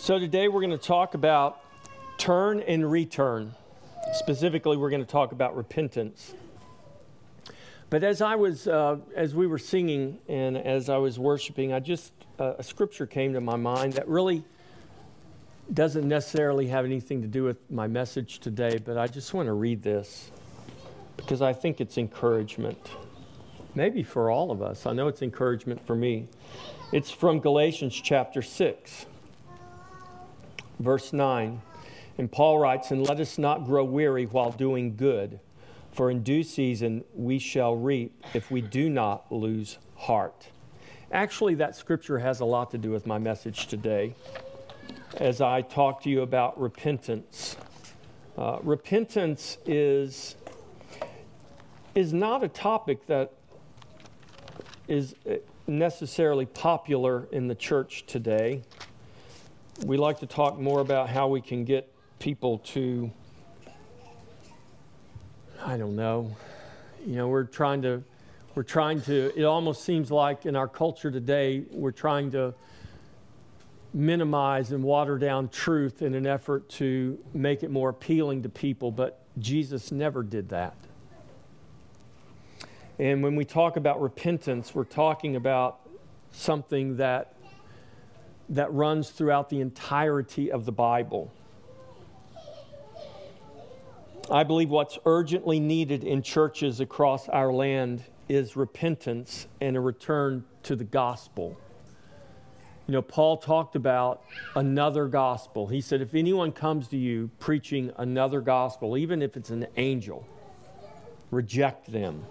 So, today we're going to talk about turn and return. Specifically, we're going to talk about repentance. But as I was, uh, as we were singing and as I was worshiping, I just, uh, a scripture came to my mind that really doesn't necessarily have anything to do with my message today, but I just want to read this because I think it's encouragement. Maybe for all of us. I know it's encouragement for me. It's from Galatians chapter 6, verse 9. And Paul writes, And let us not grow weary while doing good, for in due season we shall reap if we do not lose heart. Actually, that scripture has a lot to do with my message today as I talk to you about repentance. Uh, repentance is, is not a topic that is necessarily popular in the church today. We like to talk more about how we can get people to, I don't know, you know, we're trying to, we're trying to, it almost seems like in our culture today, we're trying to minimize and water down truth in an effort to make it more appealing to people, but Jesus never did that. And when we talk about repentance, we're talking about something that, that runs throughout the entirety of the Bible. I believe what's urgently needed in churches across our land is repentance and a return to the gospel. You know, Paul talked about another gospel. He said, if anyone comes to you preaching another gospel, even if it's an angel, reject them.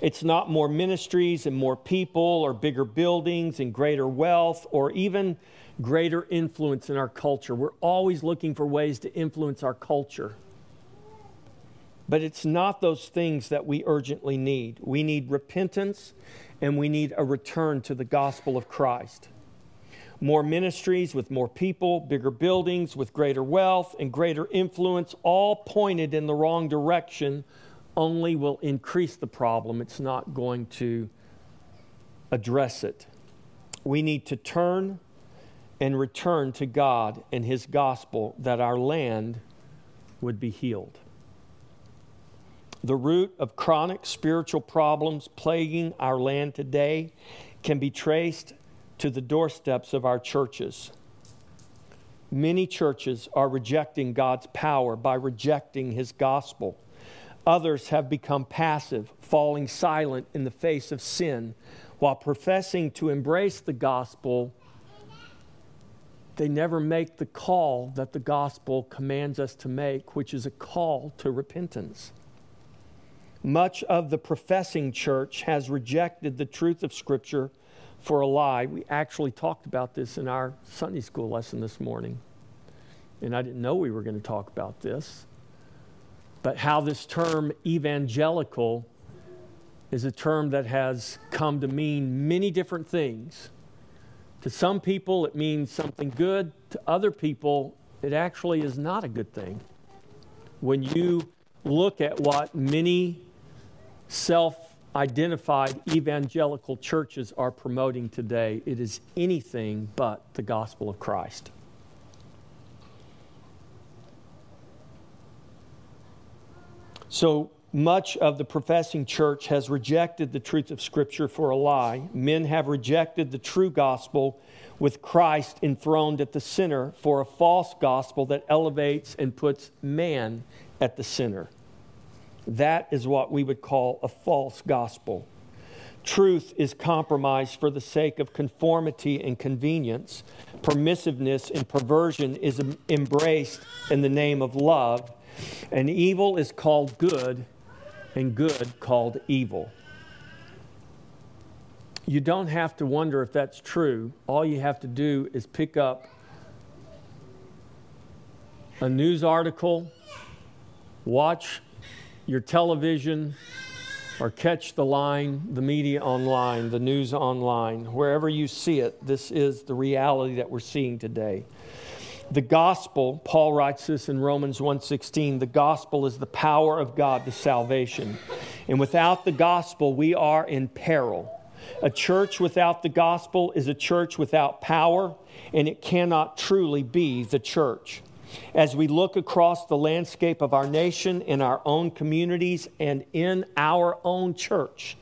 It's not more ministries and more people or bigger buildings and greater wealth or even greater influence in our culture. We're always looking for ways to influence our culture. But it's not those things that we urgently need. We need repentance and we need a return to the gospel of Christ. More ministries with more people, bigger buildings with greater wealth and greater influence, all pointed in the wrong direction, only will increase the problem. It's not going to address it. We need to turn and return to God and His gospel that our land would be healed. The root of chronic spiritual problems plaguing our land today can be traced to the doorsteps of our churches. Many churches are rejecting God's power by rejecting His gospel. Others have become passive, falling silent in the face of sin, while professing to embrace the gospel. They never make the call that the gospel commands us to make, which is a call to repentance. Much of the professing church has rejected the truth of Scripture for a lie. We actually talked about this in our Sunday school lesson this morning. And I didn't know we were going to talk about this. But how this term evangelical is a term that has come to mean many different things. To some people, it means something good. To other people, it actually is not a good thing. When you look at what many self identified evangelical churches are promoting today. It is anything but the gospel of Christ. So much of the professing church has rejected the truth of Scripture for a lie. Men have rejected the true gospel with Christ enthroned at the center for a false gospel that elevates and puts man at the center. That is what we would call a false gospel. Truth is compromised for the sake of conformity and convenience. Permissiveness and perversion is embraced in the name of love. And evil is called good, and good called evil. You don't have to wonder if that's true. All you have to do is pick up a news article, watch your television, or catch the line, the media online, the news online, wherever you see it, this is the reality that we're seeing today. The gospel, Paul writes this in Romans 1:16, the gospel is the power of God to salvation. And without the gospel, we are in peril. A church without the gospel is a church without power, and it cannot truly be the church. As we look across the landscape of our nation, in our own communities, and in our own church,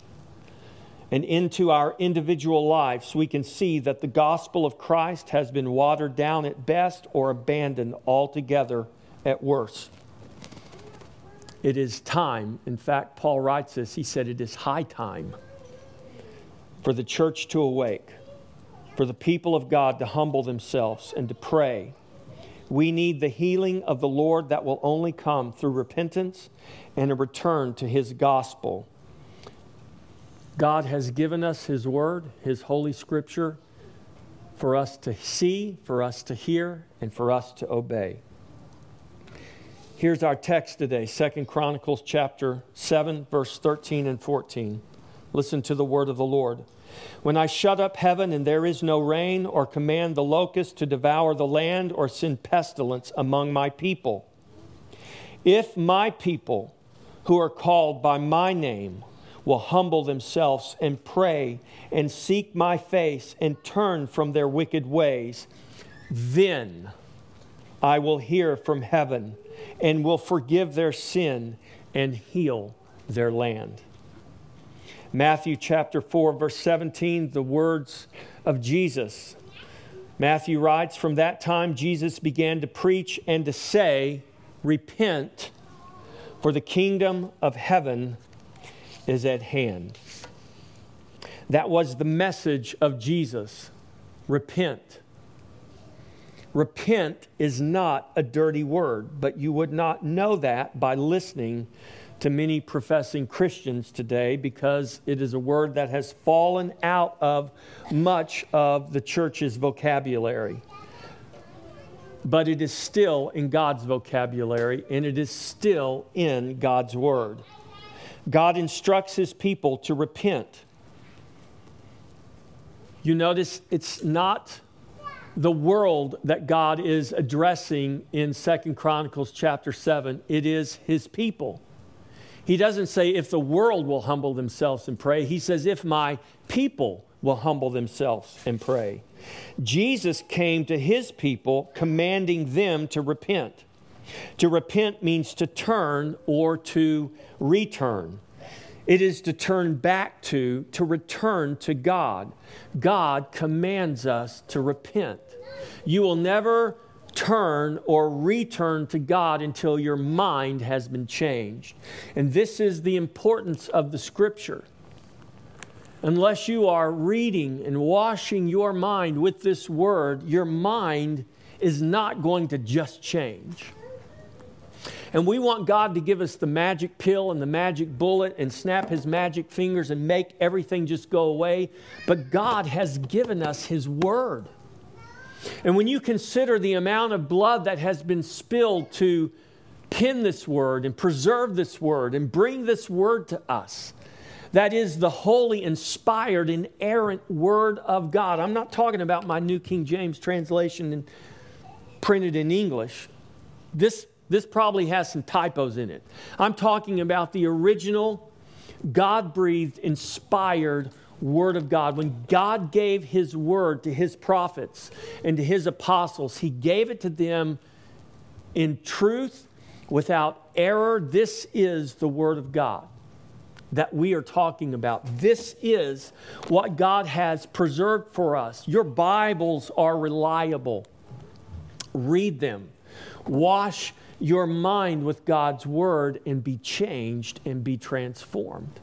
and into our individual lives, we can see that the gospel of Christ has been watered down at best or abandoned altogether at worst. It is time. In fact, Paul writes this. He said, It is high time for the church to awake, for the people of God to humble themselves and to pray. We need the healing of the Lord that will only come through repentance and a return to his gospel. God has given us His Word, His Holy Scripture, for us to see, for us to hear, and for us to obey. Here's our text today, Second Chronicles chapter 7, verse 13 and 14. Listen to the word of the Lord. When I shut up heaven and there is no rain, or command the locust to devour the land, or send pestilence among my people, if my people who are called by my name will humble themselves and pray and seek my face and turn from their wicked ways, then I will hear from heaven and will forgive their sin and heal their land. Matthew chapter 4, verse 17, the words of Jesus. Matthew writes, From that time Jesus began to preach and to say, Repent, for the kingdom of heaven is at hand. That was the message of Jesus repent. Repent is not a dirty word, but you would not know that by listening to many professing Christians today because it is a word that has fallen out of much of the church's vocabulary. But it is still in God's vocabulary and it is still in God's word. God instructs his people to repent. You notice it's not the world that God is addressing in Second Chronicles chapter 7, it is his people. He doesn't say if the world will humble themselves and pray. He says if my people will humble themselves and pray. Jesus came to his people commanding them to repent. To repent means to turn or to return. It is to turn back to, to return to God. God commands us to repent. You will never turn or return to God until your mind has been changed. And this is the importance of the scripture. Unless you are reading and washing your mind with this word, your mind is not going to just change. And we want God to give us the magic pill and the magic bullet and snap his magic fingers and make everything just go away. But God has given us his word. And when you consider the amount of blood that has been spilled to pin this word and preserve this word and bring this word to us, that is the holy, inspired, inerrant word of God. I'm not talking about my New King James translation and printed in English. This this probably has some typos in it. I'm talking about the original, God breathed, inspired Word of God. When God gave His Word to His prophets and to His apostles, He gave it to them in truth, without error. This is the Word of God that we are talking about. This is what God has preserved for us. Your Bibles are reliable. Read them, wash your mind with God's word and be changed and be transformed.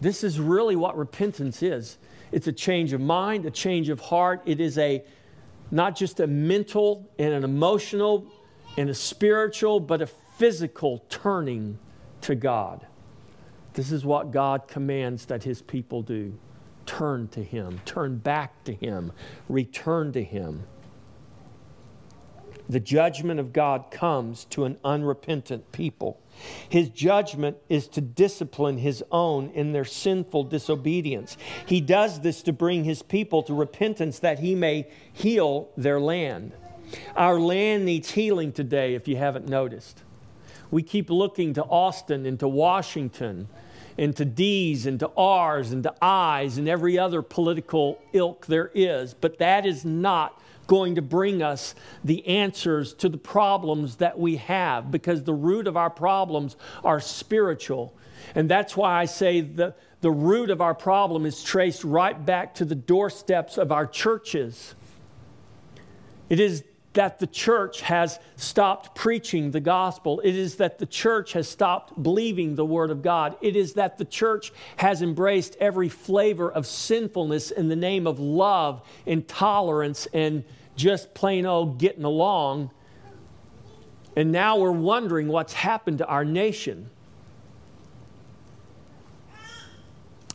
This is really what repentance is. It's a change of mind, a change of heart. It is a not just a mental and an emotional and a spiritual, but a physical turning to God. This is what God commands that his people do. Turn to him, turn back to him, return to him the judgment of God comes to an unrepentant people. His judgment is to discipline his own in their sinful disobedience. He does this to bring his people to repentance that he may heal their land. Our land needs healing today, if you haven't noticed. We keep looking to Austin and to Washington into D's, into R's, into I's, and every other political ilk there is. But that is not going to bring us the answers to the problems that we have because the root of our problems are spiritual. And that's why I say the, the root of our problem is traced right back to the doorsteps of our churches. It is that the church has stopped preaching the gospel. It is that the church has stopped believing the word of God. It is that the church has embraced every flavor of sinfulness in the name of love and tolerance and just plain old getting along. And now we're wondering what's happened to our nation.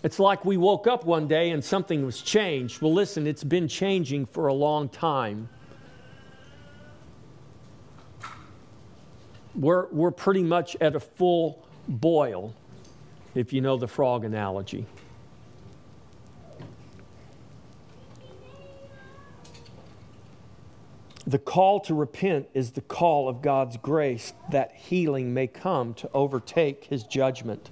It's like we woke up one day and something was changed. Well, listen, it's been changing for a long time. We're, we're pretty much at a full boil, if you know the frog analogy. The call to repent is the call of God's grace that healing may come to overtake his judgment.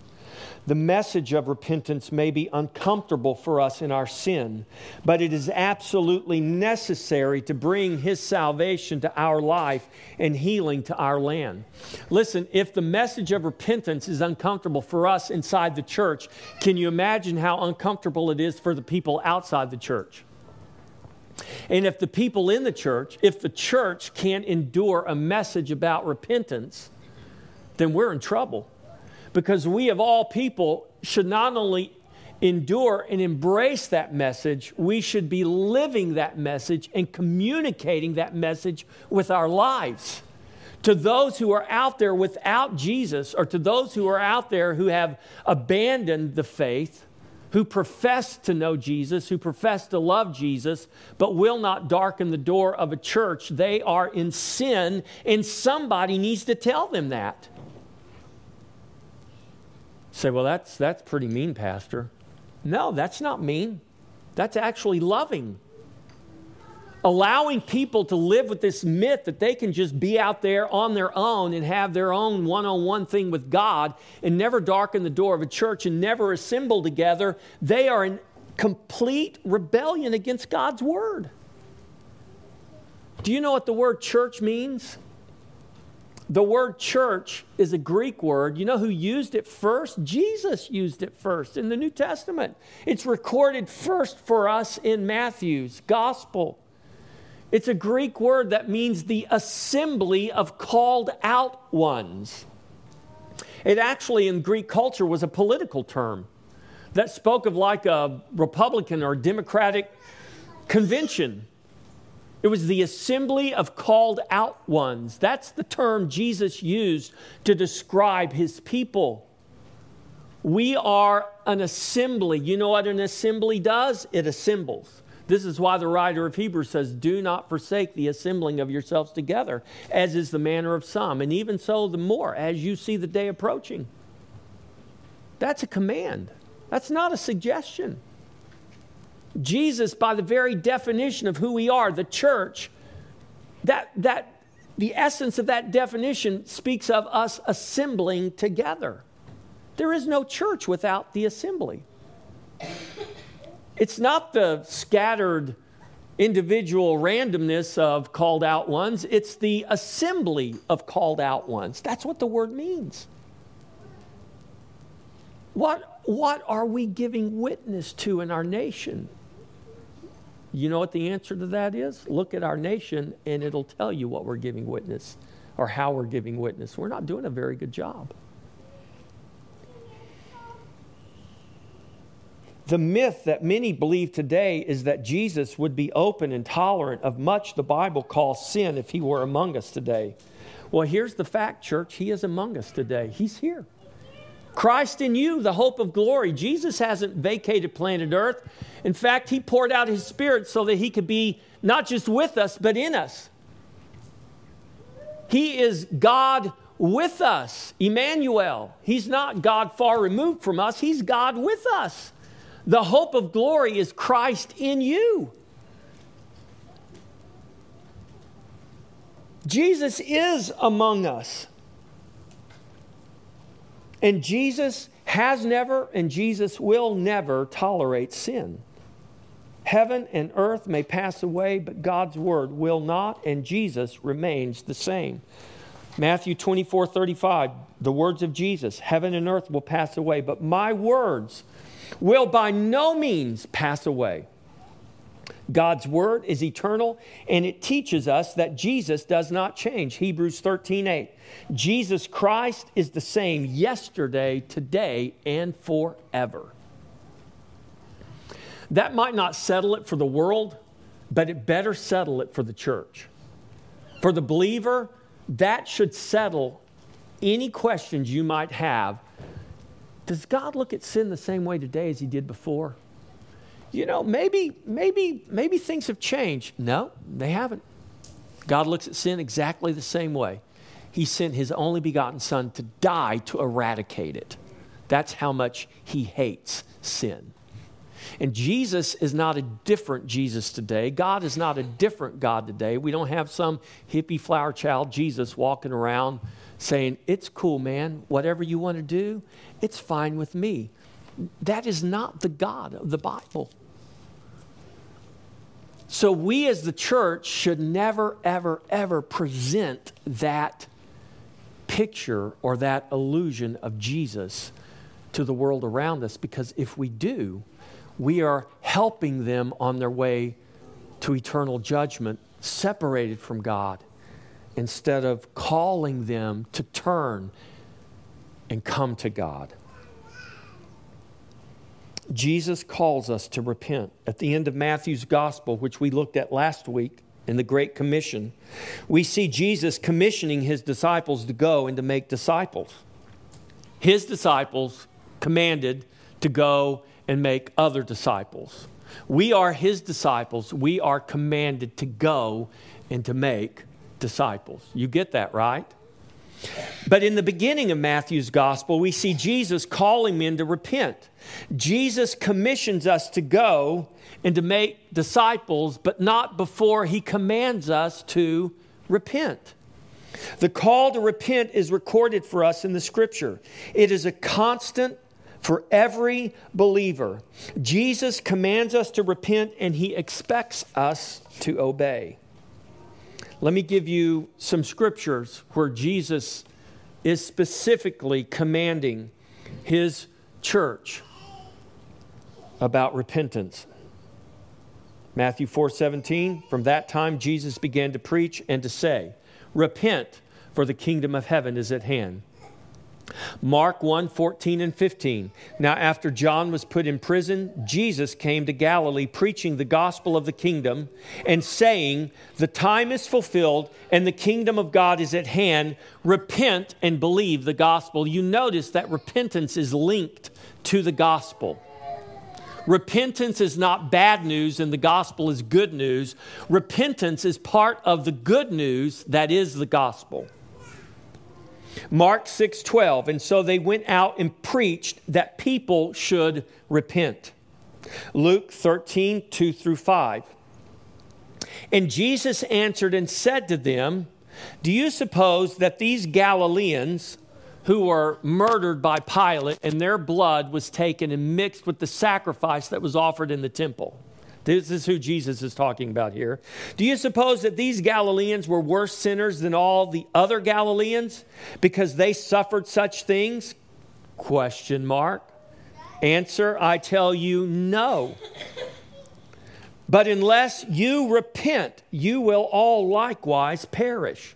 The message of repentance may be uncomfortable for us in our sin, but it is absolutely necessary to bring His salvation to our life and healing to our land. Listen, if the message of repentance is uncomfortable for us inside the church, can you imagine how uncomfortable it is for the people outside the church? And if the people in the church, if the church can't endure a message about repentance, then we're in trouble because we, of all people, should not only endure and embrace that message, we should be living that message and communicating that message with our lives. To those who are out there without Jesus, or to those who are out there who have abandoned the faith, who profess to know Jesus, who profess to love Jesus, but will not darken the door of a church, they are in sin, and somebody needs to tell them that. Say, well, that's, that's pretty mean, Pastor. No, that's not mean. That's actually loving. Allowing people to live with this myth that they can just be out there on their own and have their own one on one thing with God and never darken the door of a church and never assemble together, they are in complete rebellion against God's word. Do you know what the word church means? The word church is a Greek word. You know who used it first? Jesus used it first in the New Testament. It's recorded first for us in Matthew's gospel. It's a Greek word that means the assembly of called out ones. It actually, in Greek culture, was a political term that spoke of like a Republican or Democratic convention it was the assembly of called out ones. That's the term Jesus used to describe his people. We are an assembly. You know what an assembly does? It assembles. This is why the writer of Hebrews says, Do not forsake the assembling of yourselves together, as is the manner of some, and even so the more as you see the day approaching. That's a command, that's not a suggestion. Jesus, by the very definition of who we are, the church, that, that the essence of that definition speaks of us assembling together. There is no church without the assembly. It's not the scattered individual randomness of called out ones, it's the assembly of called out ones. That's what the word means. What, what are we giving witness to in our nation? You know what the answer to that is? Look at our nation and it'll tell you what we're giving witness or how we're giving witness. We're not doing a very good job. The myth that many believe today is that Jesus would be open and tolerant of much the Bible calls sin if he were among us today. Well, here's the fact, church. He is among us today. He's here. Christ in you, the hope of glory. Jesus hasn't vacated planet Earth. In fact, he poured out his spirit so that he could be not just with us, but in us. He is God with us, Emmanuel. He's not God far removed from us, he's God with us. The hope of glory is Christ in you. Jesus is among us. And Jesus has never and Jesus will never tolerate sin. Heaven and earth may pass away, but God's word will not, and Jesus remains the same. Matthew 24 35, the words of Jesus Heaven and earth will pass away, but my words will by no means pass away. God's word is eternal and it teaches us that Jesus does not change. Hebrews 13 8. Jesus Christ is the same yesterday, today, and forever. That might not settle it for the world, but it better settle it for the church. For the believer, that should settle any questions you might have. Does God look at sin the same way today as he did before? You know, maybe, maybe, maybe things have changed. No, they haven't. God looks at sin exactly the same way. He sent his only begotten Son to die to eradicate it. That's how much he hates sin. And Jesus is not a different Jesus today. God is not a different God today. We don't have some hippie flower child Jesus walking around saying, It's cool, man. Whatever you want to do, it's fine with me. That is not the God of the Bible. So, we as the church should never, ever, ever present that picture or that illusion of Jesus to the world around us because if we do, we are helping them on their way to eternal judgment, separated from God, instead of calling them to turn and come to God. Jesus calls us to repent. At the end of Matthew's gospel, which we looked at last week in the Great Commission, we see Jesus commissioning his disciples to go and to make disciples. His disciples commanded to go and make other disciples. We are his disciples. We are commanded to go and to make disciples. You get that, right? But in the beginning of Matthew's gospel, we see Jesus calling men to repent. Jesus commissions us to go and to make disciples, but not before he commands us to repent. The call to repent is recorded for us in the scripture. It is a constant for every believer. Jesus commands us to repent and he expects us to obey. Let me give you some scriptures where Jesus is specifically commanding his church about repentance. Matthew 4:17 From that time Jesus began to preach and to say, "Repent, for the kingdom of heaven is at hand." Mark 1 14 and 15. Now, after John was put in prison, Jesus came to Galilee preaching the gospel of the kingdom and saying, The time is fulfilled and the kingdom of God is at hand. Repent and believe the gospel. You notice that repentance is linked to the gospel. Repentance is not bad news and the gospel is good news. Repentance is part of the good news that is the gospel. Mark 6:12 and so they went out and preached that people should repent. Luke 13 2 through 5. And Jesus answered and said to them, Do you suppose that these Galileans who were murdered by Pilate and their blood was taken and mixed with the sacrifice that was offered in the temple? This is who Jesus is talking about here. Do you suppose that these Galileans were worse sinners than all the other Galileans because they suffered such things? Question mark. Answer, I tell you, no. But unless you repent, you will all likewise perish.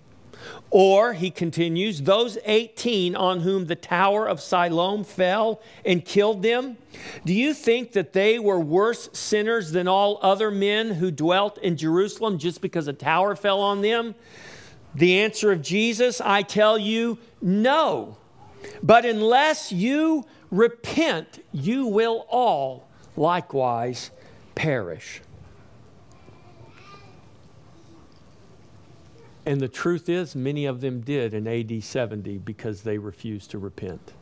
Or, he continues, those 18 on whom the tower of Siloam fell and killed them, do you think that they were worse sinners than all other men who dwelt in Jerusalem just because a tower fell on them? The answer of Jesus, I tell you, no. But unless you repent, you will all likewise perish. And the truth is, many of them did in AD 70 because they refused to repent.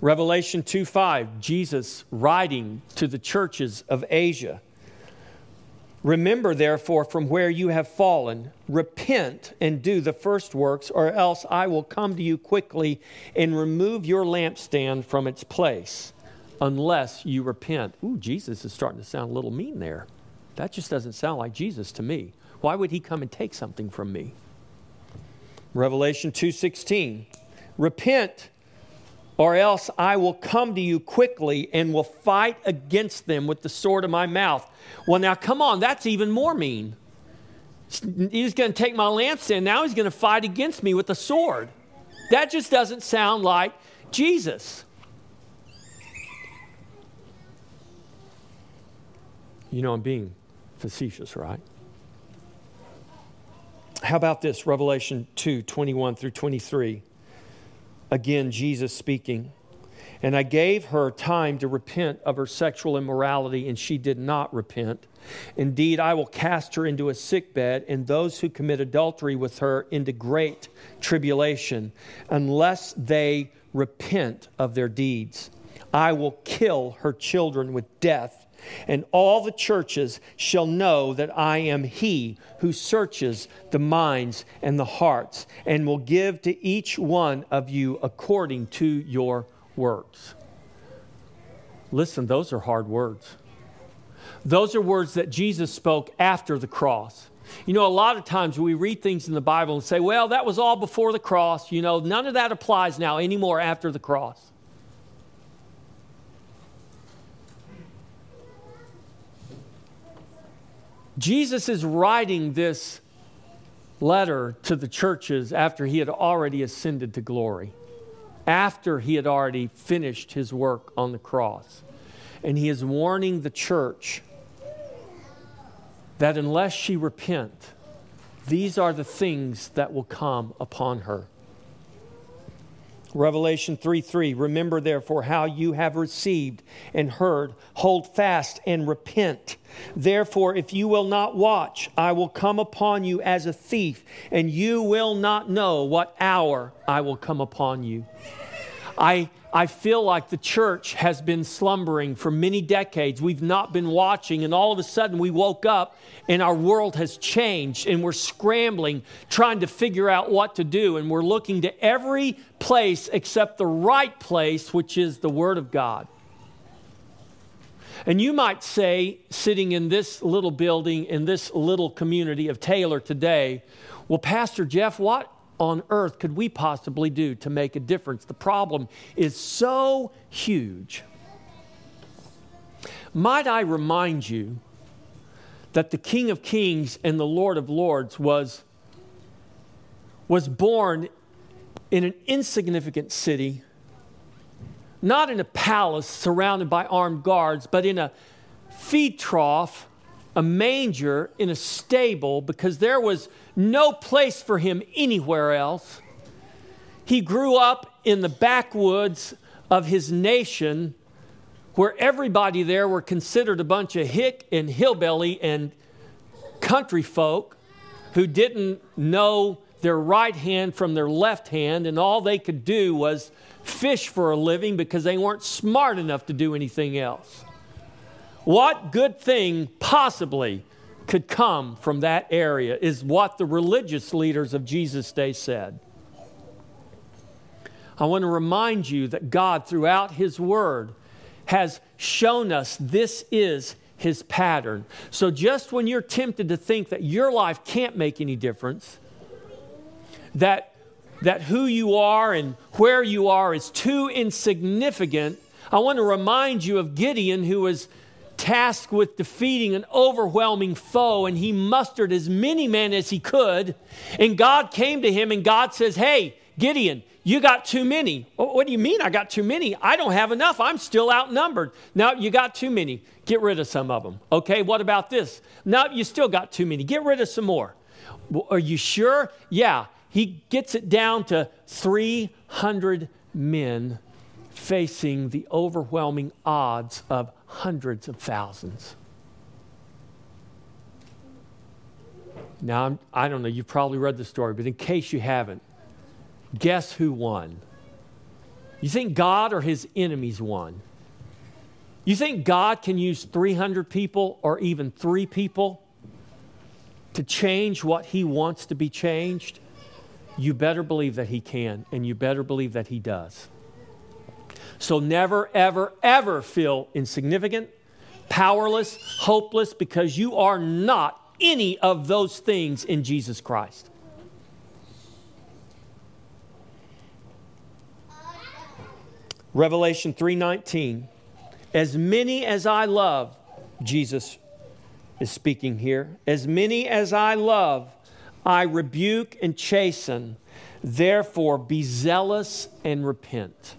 Revelation 2 5, Jesus writing to the churches of Asia Remember, therefore, from where you have fallen, repent and do the first works, or else I will come to you quickly and remove your lampstand from its place, unless you repent. Ooh, Jesus is starting to sound a little mean there. That just doesn't sound like Jesus to me. Why would he come and take something from me? Revelation 2:16. Repent or else I will come to you quickly and will fight against them with the sword of my mouth. Well, now come on, that's even more mean. He's going to take my lance lampstand. Now he's going to fight against me with the sword. That just doesn't sound like Jesus. You know, I'm being facetious, right? How about this? Revelation 2 21 through 23. Again, Jesus speaking. And I gave her time to repent of her sexual immorality, and she did not repent. Indeed, I will cast her into a sick bed, and those who commit adultery with her into great tribulation, unless they repent of their deeds. I will kill her children with death and all the churches shall know that I am he who searches the minds and the hearts, and will give to each one of you according to your works. Listen, those are hard words. Those are words that Jesus spoke after the cross. You know, a lot of times we read things in the Bible and say, well, that was all before the cross. You know, none of that applies now anymore after the cross. Jesus is writing this letter to the churches after he had already ascended to glory, after he had already finished his work on the cross. And he is warning the church that unless she repent, these are the things that will come upon her. Revelation 3 3. Remember, therefore, how you have received and heard. Hold fast and repent. Therefore, if you will not watch, I will come upon you as a thief, and you will not know what hour I will come upon you. I, I feel like the church has been slumbering for many decades. We've not been watching, and all of a sudden we woke up and our world has changed, and we're scrambling, trying to figure out what to do. And we're looking to every place except the right place, which is the Word of God. And you might say, sitting in this little building, in this little community of Taylor today, well, Pastor Jeff, what on earth could we possibly do to make a difference? The problem is so huge. Might I remind you that the King of Kings and the Lord of Lords was, was born in an insignificant city, not in a palace surrounded by armed guards, but in a feed trough a manger in a stable because there was no place for him anywhere else. He grew up in the backwoods of his nation where everybody there were considered a bunch of hick and hillbilly and country folk who didn't know their right hand from their left hand, and all they could do was fish for a living because they weren't smart enough to do anything else. What good thing possibly could come from that area is what the religious leaders of Jesus' day said. I want to remind you that God, throughout His Word, has shown us this is His pattern. So just when you're tempted to think that your life can't make any difference, that, that who you are and where you are is too insignificant, I want to remind you of Gideon, who was tasked with defeating an overwhelming foe, and he mustered as many men as he could. And God came to him, and God says, Hey, Gideon, you got too many. What do you mean I got too many? I don't have enough. I'm still outnumbered. Now you got too many. Get rid of some of them. Okay, what about this? No, you still got too many. Get rid of some more. Are you sure? Yeah. He gets it down to 300 men facing the overwhelming odds of hundreds of thousands. Now, I'm, I do not know, you've probably read the story, but in case you haven't, guess who won? You think God or his enemies won? You think God can use 300 people or even three people? to change what He wants to be changed, you better believe that He can, and you better believe that He does. So never, ever, ever feel insignificant, powerless, hopeless, because you are not any of those things in Jesus Christ. Revelation 3:19 As many as I love Jesus is speaking here as many as I love I rebuke and chasten therefore be zealous and repent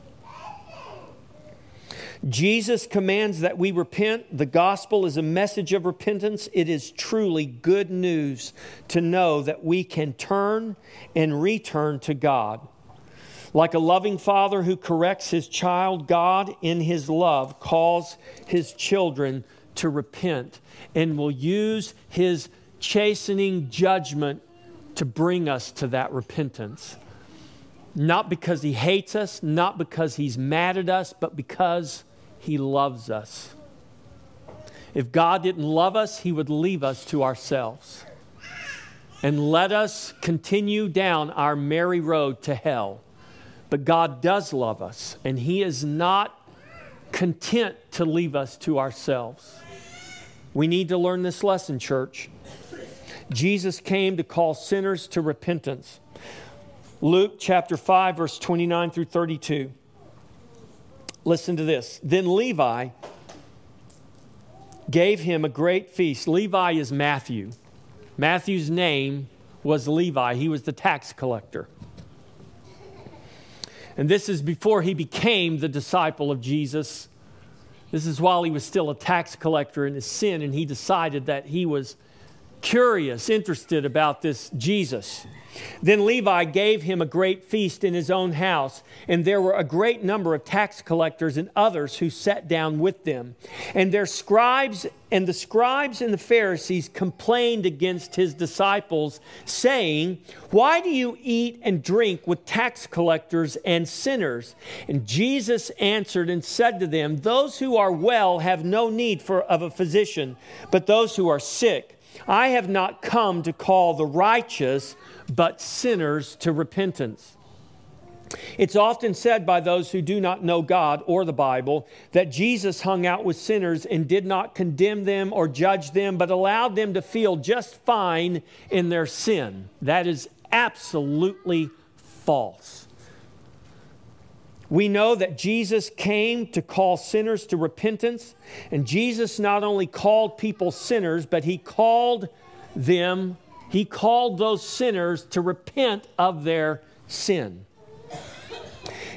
Jesus commands that we repent. The gospel is a message of repentance. It is truly good news to know that we can turn and return to God. Like a loving father who corrects his child, God, in his love, calls his children to repent and will use his chastening judgment to bring us to that repentance. Not because he hates us, not because he's mad at us, but because he loves us. If God didn't love us, he would leave us to ourselves and let us continue down our merry road to hell. But God does love us, and He is not content to leave us to ourselves. We need to learn this lesson, church. Jesus came to call sinners to repentance. Luke chapter 5, verse 29 through 32. Listen to this. Then Levi gave him a great feast. Levi is Matthew. Matthew's name was Levi, he was the tax collector. And this is before he became the disciple of Jesus. This is while he was still a tax collector in his sin, and he decided that he was curious, interested about this Jesus. Then Levi gave him a great feast in his own house, and there were a great number of tax collectors and others who sat down with them. And their scribes and the scribes and the Pharisees complained against his disciples, saying, Why do you eat and drink with tax collectors and sinners? And Jesus answered and said to them, Those who are well have no need for, of a physician, but those who are sick. I have not come to call the righteous, but sinners to repentance. It's often said by those who do not know God or the Bible that Jesus hung out with sinners and did not condemn them or judge them, but allowed them to feel just fine in their sin. That is absolutely false. We know that Jesus came to call sinners to repentance, and Jesus not only called people sinners, but he called them, he called those sinners to repent of their sin.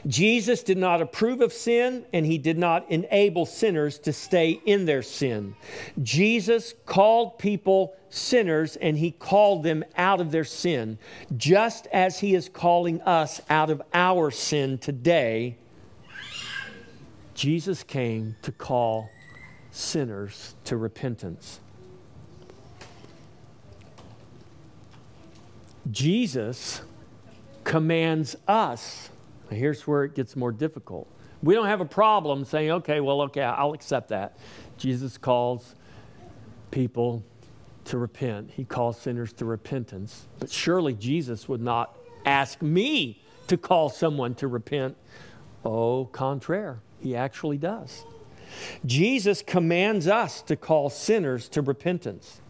Jesus did not approve of sin and he did not enable sinners to stay in their sin. Jesus called people sinners and he called them out of their sin, just as he is calling us out of our sin today. Jesus came to call sinners to repentance. Jesus commands us here's where it gets more difficult. We don't have a problem saying, okay, well, okay, I'll accept that. Jesus calls people to repent, He calls sinners to repentance. But surely Jesus would not ask me to call someone to repent. Au contraire, He actually does. Jesus commands us to call sinners to repentance.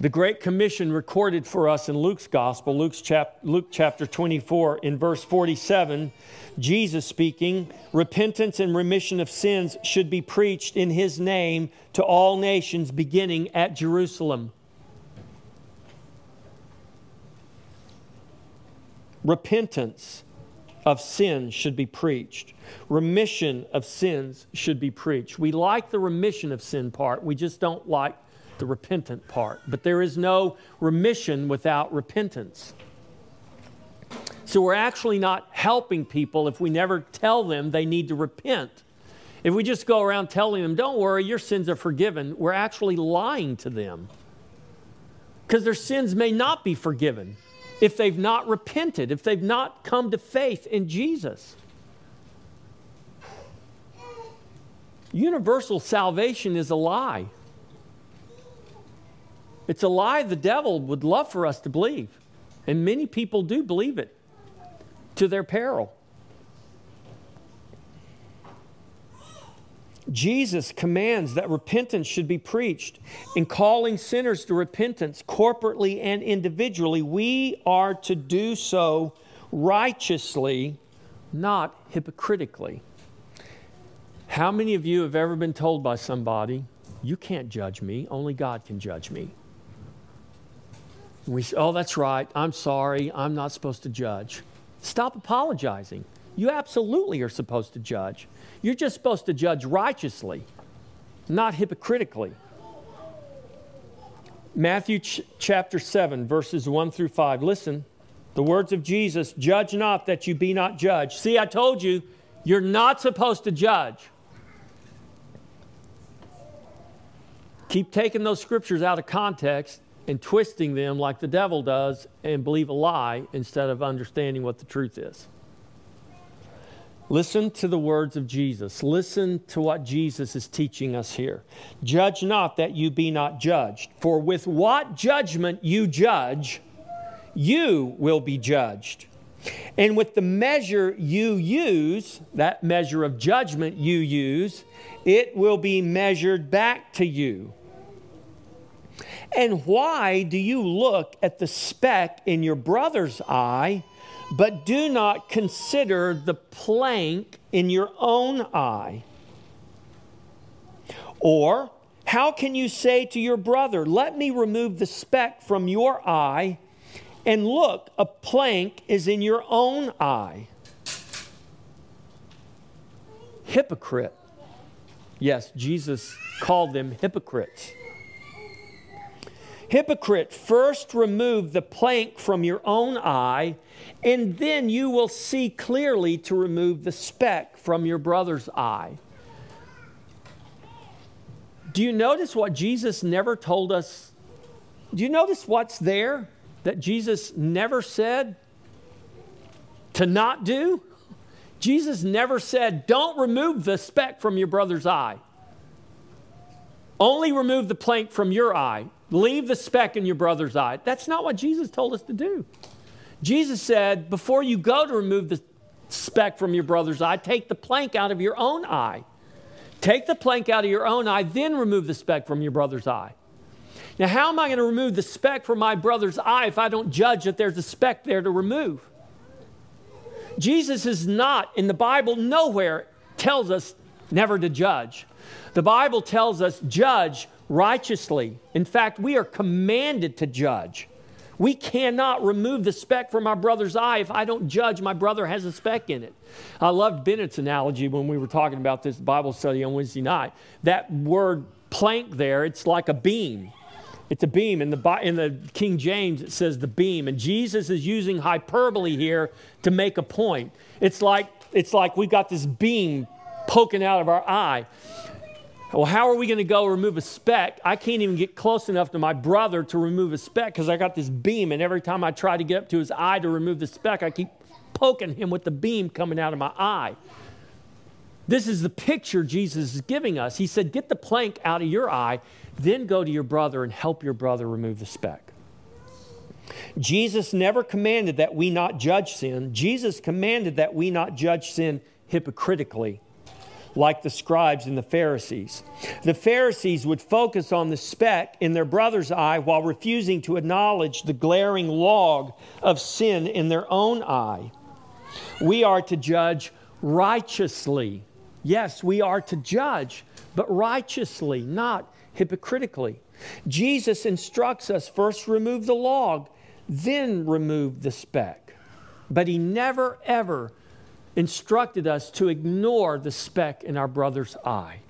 The Great Commission recorded for us in Luke's Gospel, Luke's chap- Luke chapter 24, in verse 47, Jesus speaking, repentance and remission of sins should be preached in his name to all nations, beginning at Jerusalem. Repentance of sins should be preached. Remission of sins should be preached. We like the remission of sin part, we just don't like the repentant part. But there is no remission without repentance. So we're actually not helping people if we never tell them they need to repent. If we just go around telling them, don't worry, your sins are forgiven, we're actually lying to them. Because their sins may not be forgiven if they've not repented, if they've not come to faith in Jesus. Universal salvation is a lie. It's a lie the devil would love for us to believe. And many people do believe it to their peril. Jesus commands that repentance should be preached. In calling sinners to repentance, corporately and individually, we are to do so righteously, not hypocritically. How many of you have ever been told by somebody, You can't judge me, only God can judge me? We say, Oh, that's right, I'm sorry, I'm not supposed to judge. Stop apologizing. You absolutely are supposed to judge. You're just supposed to judge righteously, not hypocritically. Matthew ch- chapter 7, verses 1 through 5. Listen, the words of Jesus Judge not that you be not judged. See, I told you, you're not supposed to judge. Keep taking those scriptures out of context and twisting them like the devil does and believe a lie instead of understanding what the truth is. Listen to the words of Jesus. Listen to what Jesus is teaching us here. Judge not that you be not judged, for with what judgment you judge, you will be judged. And with the measure you use, that measure of judgment you use, it will be measured back to you. And why do you look at the speck in your brother's eye? but do not consider the plank in your own eye. Or, how can you say to your brother, Let me remove the speck from your eye, and look, a plank is in your own eye? Hypocrite. Yes, Jesus called them hypocrites. Hypocrite, first remove the plank from your own eye and then you will see clearly to remove the speck from your brother's eye. Do you notice what Jesus never told us? Do you notice what's there that Jesus never said to not do? Jesus never said, Don't remove the speck from your brother's eye. Only remove the plank from your eye. Leave the speck in your brother's eye. That's not what Jesus told us to do. Jesus said, before you go to remove the speck from your brother's eye, take the plank out of your own eye. Take the plank out of your own eye, then remove the speck from your brother's eye. Now, how am I going to remove the speck from my brother's eye if I don't judge that there's a speck there to remove? Jesus is not, in the Bible, nowhere tells us never to judge. The Bible tells us judge righteously. In fact, we are commanded to judge. We cannot remove the speck from our brother's eye if I don't judge my brother has a speck in it. I loved Bennett's analogy when we were talking about this Bible study on Wednesday night. That word plank there, it's like a beam. It's a beam. In the, in the King James, it says the beam. And Jesus is using hyperbole here to make a point. It's like, it's like we've got this beam poking out of our eye. Well, how are we going to go remove a speck? I can't even get close enough to my brother to remove a speck because I got this beam, and every time I try to get up to his eye to remove the speck, I keep poking him with the beam coming out of my eye. This is the picture Jesus is giving us. He said, Get the plank out of your eye, then go to your brother and help your brother remove the speck. Jesus never commanded that we not judge sin. Jesus commanded that we not judge sin hypocritically like the scribes and the Pharisees. The Pharisees would focus on the speck in their brother's eye while refusing to acknowledge the glaring log of sin in their own eye. We are to judge righteously. Yes, we are to judge, but righteously, not hypocritically. Jesus instructs us first remove the log, then remove the speck. But he never, ever instructed us to ignore the speck in our brother's eye.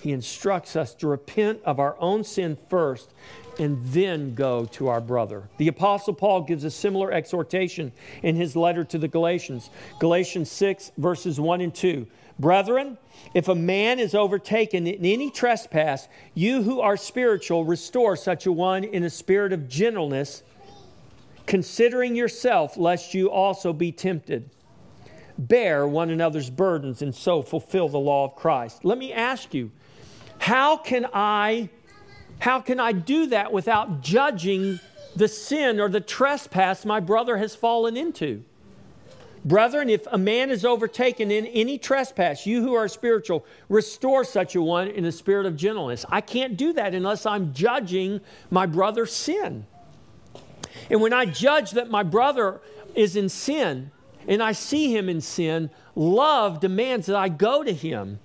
He instructs us to repent of our own sin first and then go to our brother. The Apostle Paul gives a similar exhortation in his letter to the Galatians, Galatians 6, verses 1 and 2. Brethren, if a man is overtaken in any trespass, you who are spiritual, restore such a one in a spirit of gentleness, considering yourself, lest you also be tempted bear one another's burdens and so fulfill the law of Christ. Let me ask you, how can I How can I do that without judging the sin or the trespass my brother has fallen into? Brethren, if a man is overtaken in any trespass, you who are spiritual, restore such a one in a spirit of gentleness. I can't do that unless I'm judging my brother's sin. And when I judge that my brother is in sin and I see him in sin, love demands that I go to him,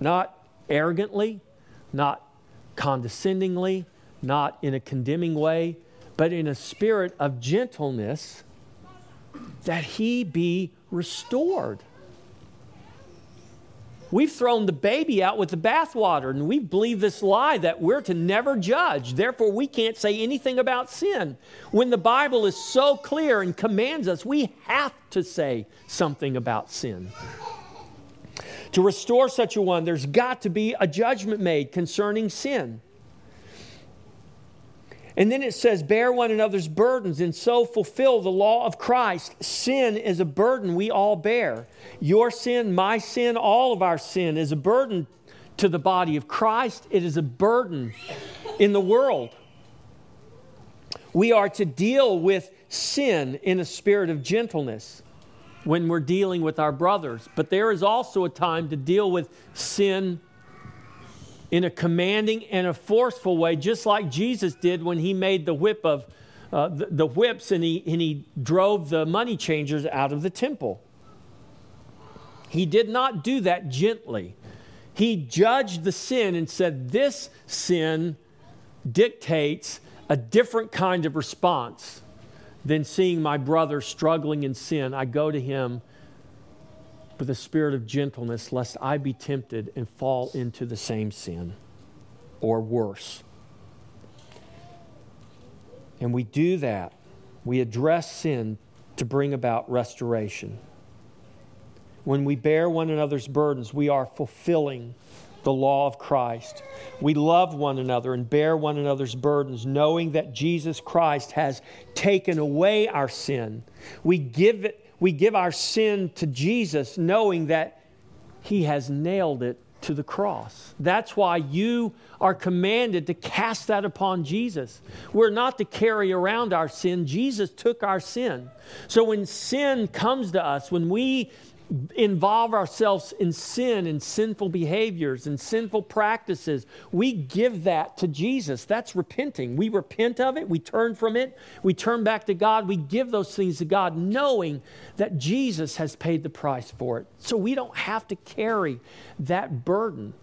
not arrogantly, not condescendingly, not in a condemning way, but in a spirit of gentleness, that he be restored. We've thrown the baby out with the bathwater, and we believe this lie that we're to never judge. Therefore, we can't say anything about sin. When the Bible is so clear and commands us, we have to say something about sin. To restore such a one, there's got to be a judgment made concerning sin. And then it says, Bear one another's burdens and so fulfill the law of Christ. Sin is a burden we all bear. Your sin, my sin, all of our sin is a burden to the body of Christ. It is a burden in the world. We are to deal with sin in a spirit of gentleness when we're dealing with our brothers. But there is also a time to deal with sin in a commanding and a forceful way, just like Jesus did when he made the whip of uh, the, the whips and he, and he drove the money changers out of the temple. He did not do that gently. He judged the sin and said, This sin dictates a different kind of response than seeing my brother struggling in sin. I go to him with a spirit of gentleness, lest I be tempted and fall into the same sin or worse. And we do that. We address sin to bring about restoration. When we bear one another's burdens, we are fulfilling the law of Christ. We love one another and bear one another's burdens, knowing that Jesus Christ has taken away our sin. We give it we give our sin to Jesus knowing that He has nailed it to the cross. That's why you are commanded to cast that upon Jesus. We're not to carry around our sin. Jesus took our sin. So when sin comes to us, when we involve ourselves in sin and sinful behaviors and sinful practices, we give that to Jesus. That's repenting. We repent of it, we turn from it, we turn back to God, we give those things to God, knowing that Jesus has paid the price for it. So we don't have to carry that burden.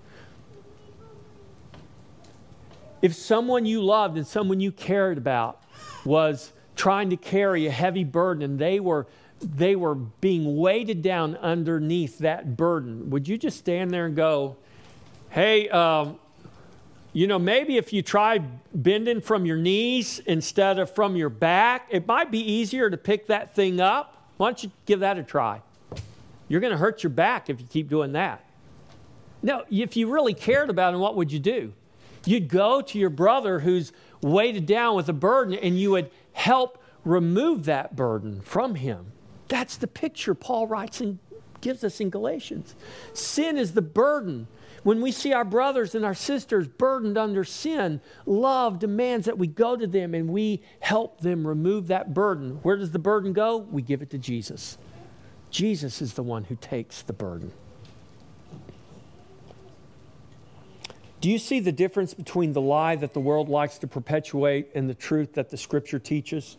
If someone you loved and someone you cared about was trying to carry a heavy burden and they were they were being weighted down underneath that burden, would you just stand there and go, hey, um, you know, maybe if you try bending from your knees instead of from your back, it might be easier to pick that thing up. Why don't you give that a try? You're going to hurt your back if you keep doing that. No, if you really cared about him, what would you do? You'd go to your brother who's weighted down with a burden and you would help remove that burden from him. That's the picture Paul writes and gives us in Galatians. Sin is the burden. When we see our brothers and our sisters burdened under sin, love demands that we go to them and we help them remove that burden. Where does the burden go? We give it to Jesus. Jesus is the one who takes the burden. Do you see the difference between the lie that the world likes to perpetuate and the truth that the scripture teaches?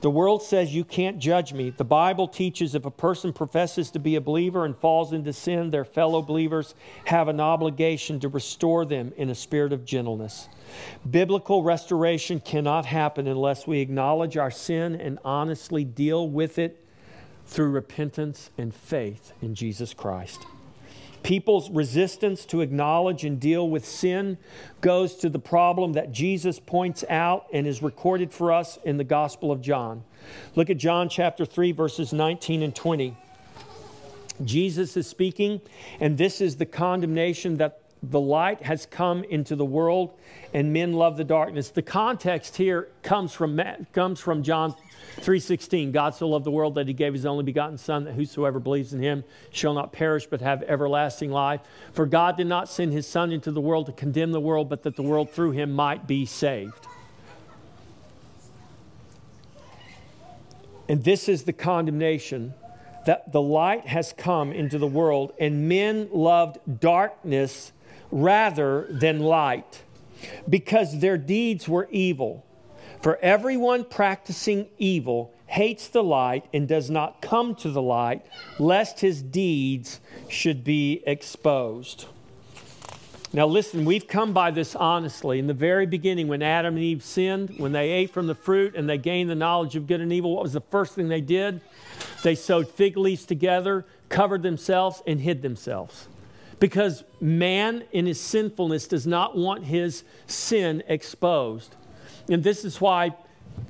The world says you can't judge me. The Bible teaches if a person professes to be a believer and falls into sin, their fellow believers have an obligation to restore them in a spirit of gentleness. Biblical restoration cannot happen unless we acknowledge our sin and honestly deal with it through repentance and faith in Jesus Christ. People's resistance to acknowledge and deal with sin goes to the problem that Jesus points out and is recorded for us in the Gospel of John. Look at John chapter 3, verses 19 and 20. Jesus is speaking, and this is the condemnation that the light has come into the world, and men love the darkness. The context here comes from, comes from John 3:16. God so loved the world that he gave his only begotten son that whosoever believes in him shall not perish but have everlasting life. For God did not send his son into the world to condemn the world, but that the world through him might be saved. And this is the condemnation that the light has come into the world, and men loved darkness rather than light because their deeds were evil. For everyone practicing evil hates the light and does not come to the light, lest his deeds should be exposed. Now, listen, we've come by this honestly. In the very beginning, when Adam and Eve sinned, when they ate from the fruit and they gained the knowledge of good and evil, what was the first thing they did? They sewed fig leaves together, covered themselves, and hid themselves. Because man, in his sinfulness, does not want his sin exposed. And this is why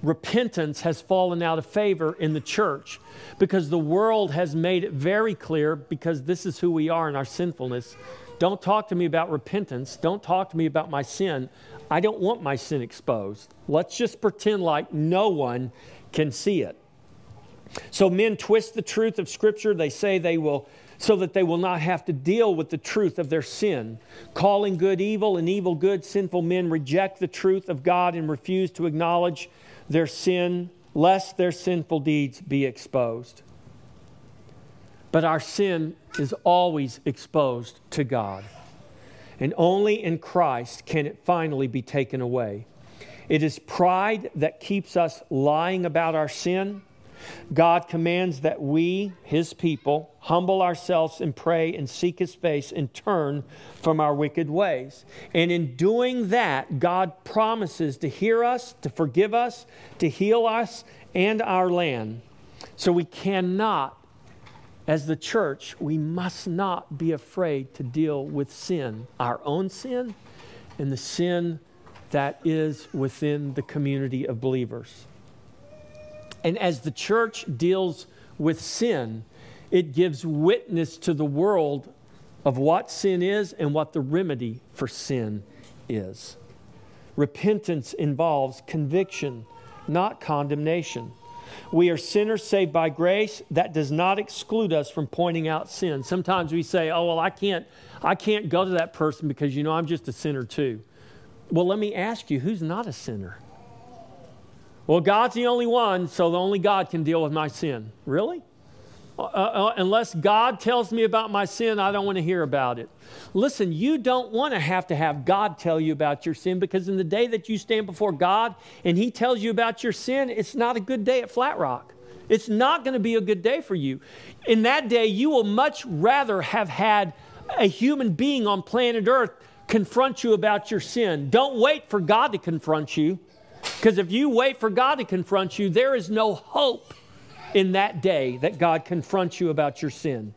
repentance has fallen out of favor in the church because the world has made it very clear because this is who we are in our sinfulness don't talk to me about repentance. Don't talk to me about my sin. I don't want my sin exposed. Let's just pretend like no one can see it. So men twist the truth of Scripture. They say they will, so that they will not have to deal with the truth of their sin. Calling good evil and evil good, sinful men reject the truth of God and refuse to acknowledge their sin, lest their sinful deeds be exposed. But our sin is always exposed to God. And only in Christ can it finally be taken away. It is pride that keeps us lying about our sin. God commands that we, His people, humble ourselves and pray and seek His face and turn from our wicked ways. And in doing that, God promises to hear us, to forgive us, to heal us and our land. So we cannot as the church, we must not be afraid to deal with sin, our own sin, and the sin that is within the community of believers. And as the church deals with sin, it gives witness to the world of what sin is and what the remedy for sin is. Repentance involves conviction, not condemnation. We are sinners saved by grace. That does not exclude us from pointing out sin. Sometimes we say, "Oh, well, I can't I can't go to that person because you know I'm just a sinner too." Well, let me ask you, who's not a sinner? Well, God's the only one, so the only God can deal with my sin. Really? Uh, uh, unless God tells me about my sin, I don't want to hear about it. Listen, you don't want to have to have God tell you about your sin because in the day that you stand before God and He tells you about your sin, it's not a good day at Flat Rock. It's not going to be a good day for you. In that day, you will much rather have had a human being on planet Earth confront you about your sin. Don't wait for God to confront you because if you wait for God to confront you, there is no hope in that day that God confronts you about your sin.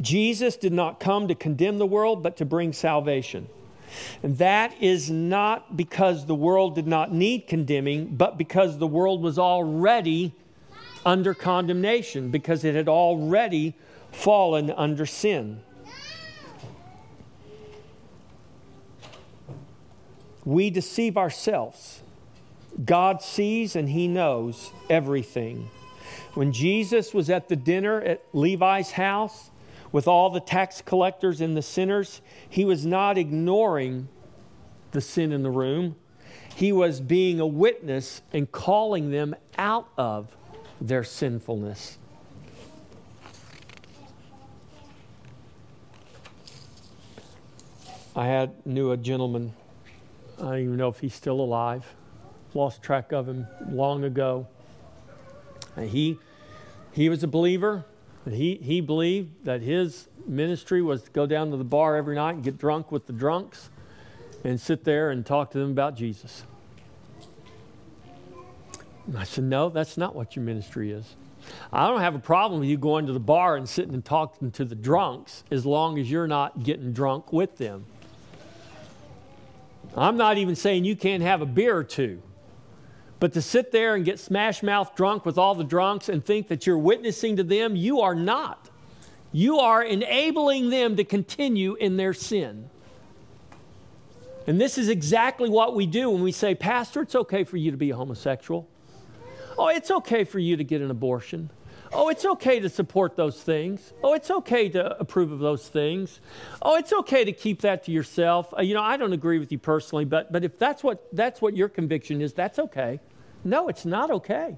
Jesus did not come to condemn the world, but to bring salvation. And that is not because the world did not need condemning, but because the world was already under condemnation, because it had already fallen under sin. We deceive ourselves God sees and He knows everything. When Jesus was at the dinner at Levi's house with all the tax collectors and the sinners, He was not ignoring the sin in the room. He was being a witness and calling them out of their sinfulness. I had knew a gentleman. I don't even know if he's still alive lost track of him long ago. And he, he was a believer. And he, he believed that his ministry was to go down to the bar every night and get drunk with the drunks and sit there and talk to them about Jesus. And I said, No, that's not what your ministry is. I don't have a problem with you going to the bar and sitting and talking to the drunks as long as you're not getting drunk with them. I'm not even saying you can't have a beer or two. But to sit there and get smash mouth drunk with all the drunks and think that you're witnessing to them, you are not. You are enabling them to continue in their sin. And this is exactly what we do when we say, Pastor, it's okay for you to be a homosexual. Oh, it's okay for you to get an abortion. Oh, it's okay to support those things. Oh, it's okay to approve of those things. Oh, it's okay to keep that to yourself. Uh, you know, I don't agree with you personally, but, but if that's what, that's what your conviction is, that's okay. No, it's not okay.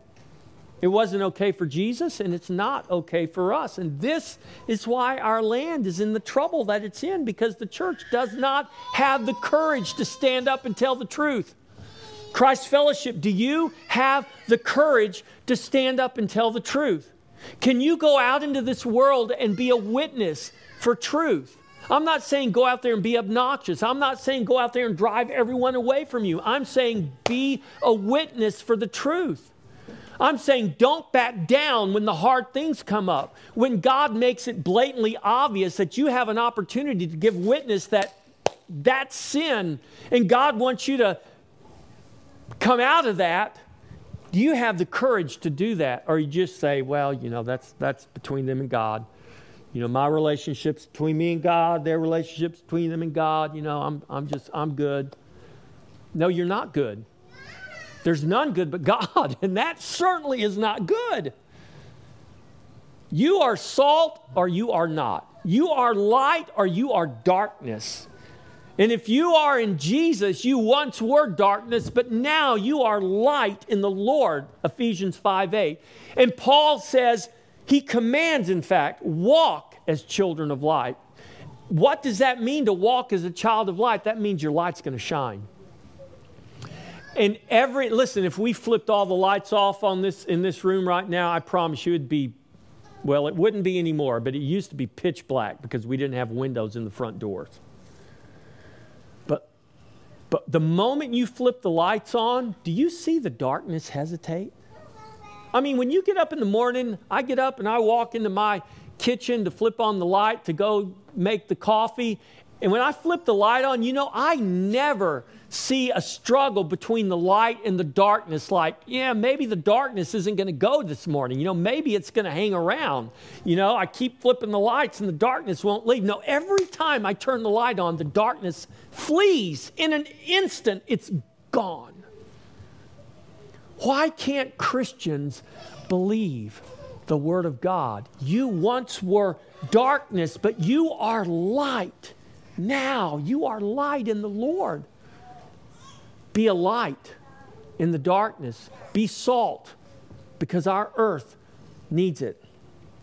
It wasn't okay for Jesus, and it's not okay for us. And this is why our land is in the trouble that it's in, because the church does not have the courage to stand up and tell the truth. Christ Fellowship, do you have the courage to stand up and tell the truth? Can you go out into this world and be a witness for truth? I'm not saying go out there and be obnoxious. I'm not saying go out there and drive everyone away from you. I'm saying be a witness for the truth. I'm saying don't back down when the hard things come up. When God makes it blatantly obvious that you have an opportunity to give witness that that's sin and God wants you to come out of that do you have the courage to do that? Or you just say, well, you know, that's, that's between them and God. You know, my relationships between me and God, their relationships between them and God, you know, I'm, I'm just, I'm good. No, you're not good. There's none good but God, and that certainly is not good. You are salt or you are not. You are light or you are darkness. And if you are in Jesus, you once were darkness, but now you are light in the Lord, Ephesians 5 8. And Paul says, he commands, in fact, walk as children of light. What does that mean to walk as a child of light? That means your light's going to shine. And every listen, if we flipped all the lights off on this in this room right now, I promise you it'd be well, it wouldn't be anymore, but it used to be pitch black because we didn't have windows in the front doors. But the moment you flip the lights on, do you see the darkness hesitate? I mean, when you get up in the morning, I get up and I walk into my kitchen to flip on the light to go make the coffee. And when I flip the light on, you know, I never see a struggle between the light and the darkness like yeah maybe the darkness isn't going to go this morning. You know maybe it's going to hang around. You know i keep flipping the lights and the darkness won't leave. No every time i turn the light on the darkness flees. In an instant it's gone. Why can't christians believe the word of god? You once were darkness but you are light now. You are light in the lord be a light in the darkness. Be salt because our earth needs it.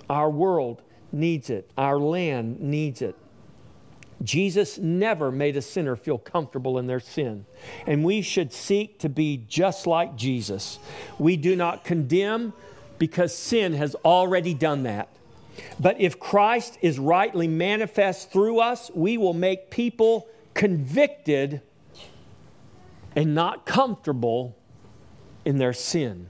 Our world needs it. Our land needs it. Jesus never made a sinner feel comfortable in their sin. And we should seek to be just like Jesus. We do not condemn because sin has already done that. But if Christ is rightly manifest through us, we will make people convicted and not comfortable in their sin.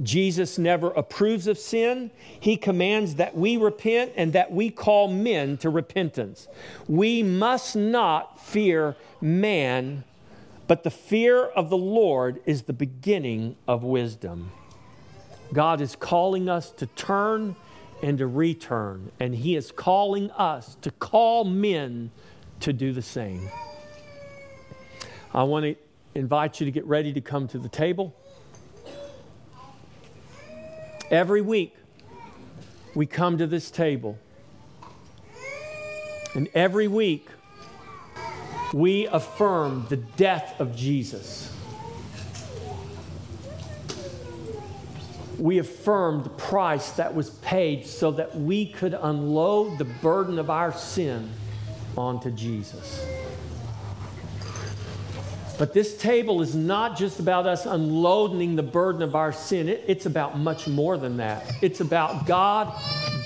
Jesus never approves of sin. He commands that we repent and that we call men to repentance. We must not fear man, but the fear of the Lord is the beginning of wisdom. God is calling us to turn and to return, and He is calling us to call men to do the same. I want to invite you to get ready to come to the table. Every week, we come to this table. And every week, we affirm the death of Jesus. We affirm the price that was paid so that we could unload the burden of our sin onto Jesus. But this table is not just about us unloading the burden of our sin, it, it's about much more than that. It's about God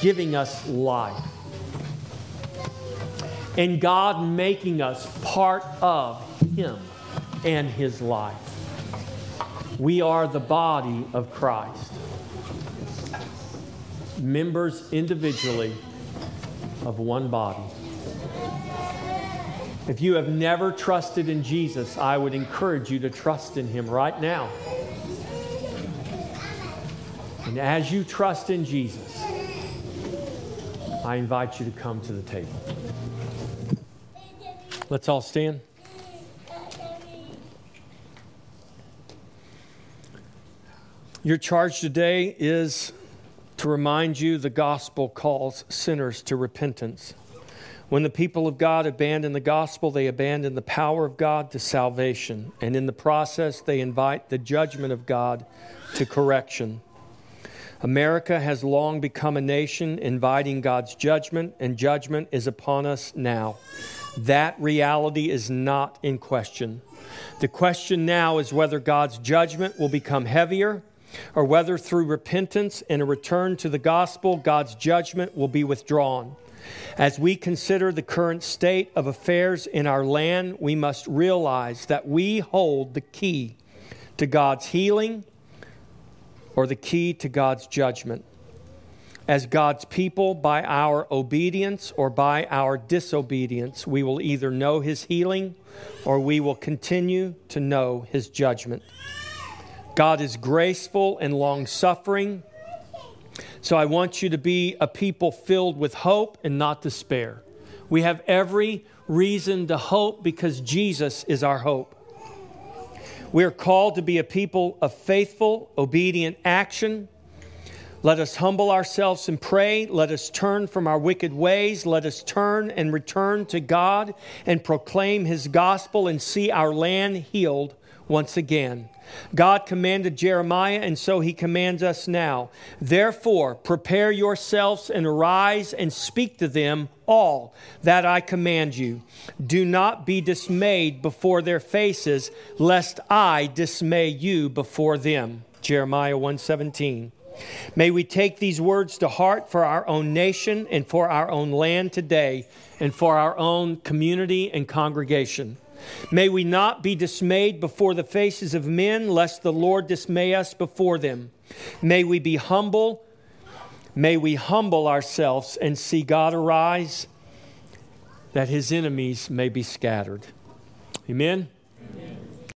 giving us life and God making us part of Him and His life. We are the body of Christ, members individually of one body. If you have never trusted in Jesus, I would encourage you to trust in Him right now. And as you trust in Jesus, I invite you to come to the table. Let's all stand. Your charge today is to remind you the gospel calls sinners to repentance. When the people of God abandon the gospel, they abandon the power of God to salvation, and in the process, they invite the judgment of God to correction. America has long become a nation inviting God's judgment, and judgment is upon us now. That reality is not in question. The question now is whether God's judgment will become heavier or whether through repentance and a return to the gospel, God's judgment will be withdrawn. As we consider the current state of affairs in our land, we must realize that we hold the key to God's healing or the key to God's judgment. As God's people, by our obedience or by our disobedience, we will either know His healing or we will continue to know His judgment. God is graceful and long suffering. So I want you to be a people filled with hope and not despair. We have every reason to hope because Jesus is our hope. We are called to be a people of faithful, obedient action. Let us humble ourselves and pray. Let us turn from our wicked ways. Let us turn and return to God and proclaim His gospel and see our land healed once again. God commanded Jeremiah, and so he commands us now. Therefore, prepare yourselves and arise and speak to them all that I command you. Do not be dismayed before their faces, lest I dismay you before them. Jeremiah 117. May we take these words to heart for our own nation and for our own land today and for our own community and congregation. May we not be dismayed before the faces of men, lest the Lord dismay us before them. May we be humble. May we humble ourselves and see God arise, that his enemies may be scattered. Amen. Amen.